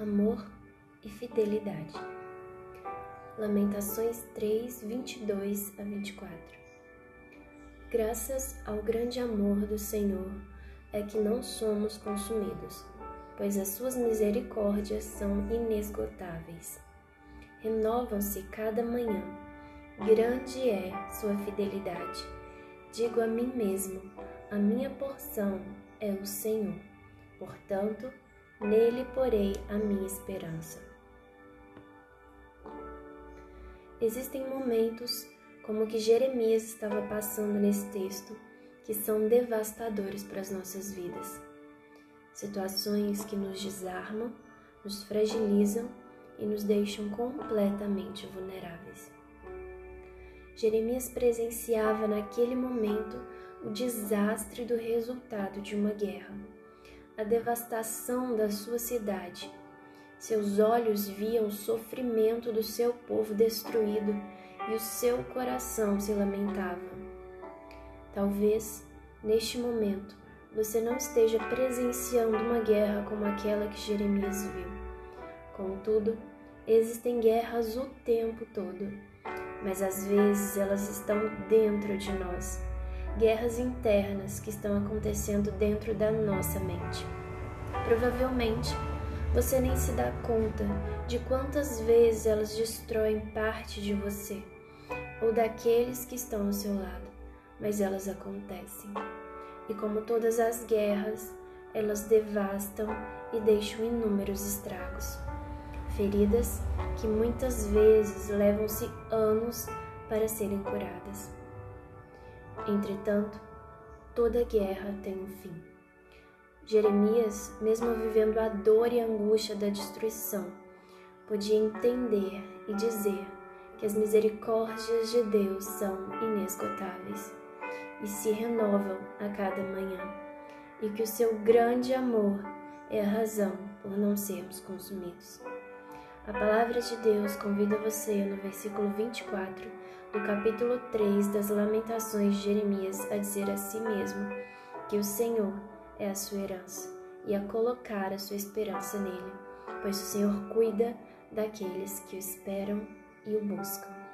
amor e fidelidade. Lamentações 3, 22 a 24. Graças ao grande amor do Senhor é que não somos consumidos, pois as suas misericórdias são inesgotáveis. Renovam-se cada manhã. Grande é sua fidelidade. Digo a mim mesmo: a minha porção é o Senhor. Portanto, Nele porei a minha esperança. Existem momentos, como o que Jeremias estava passando nesse texto, que são devastadores para as nossas vidas. Situações que nos desarmam, nos fragilizam e nos deixam completamente vulneráveis. Jeremias presenciava naquele momento o desastre do resultado de uma guerra a devastação da sua cidade. Seus olhos viam o sofrimento do seu povo destruído e o seu coração se lamentava. Talvez, neste momento, você não esteja presenciando uma guerra como aquela que Jeremias viu. Contudo, existem guerras o tempo todo, mas às vezes elas estão dentro de nós guerras internas que estão acontecendo dentro da nossa mente. Provavelmente você nem se dá conta de quantas vezes elas destroem parte de você ou daqueles que estão ao seu lado, mas elas acontecem. E como todas as guerras, elas devastam e deixam inúmeros estragos. Feridas que muitas vezes levam-se anos para serem curadas. Entretanto, toda guerra tem um fim. Jeremias, mesmo vivendo a dor e a angústia da destruição, podia entender e dizer que as misericórdias de Deus são inesgotáveis e se renovam a cada manhã, e que o seu grande amor é a razão por não sermos consumidos. A palavra de Deus convida você no versículo 24 do capítulo 3 das Lamentações de Jeremias a dizer a si mesmo que o Senhor é a sua herança e a colocar a sua esperança nele, pois o Senhor cuida daqueles que o esperam e o buscam.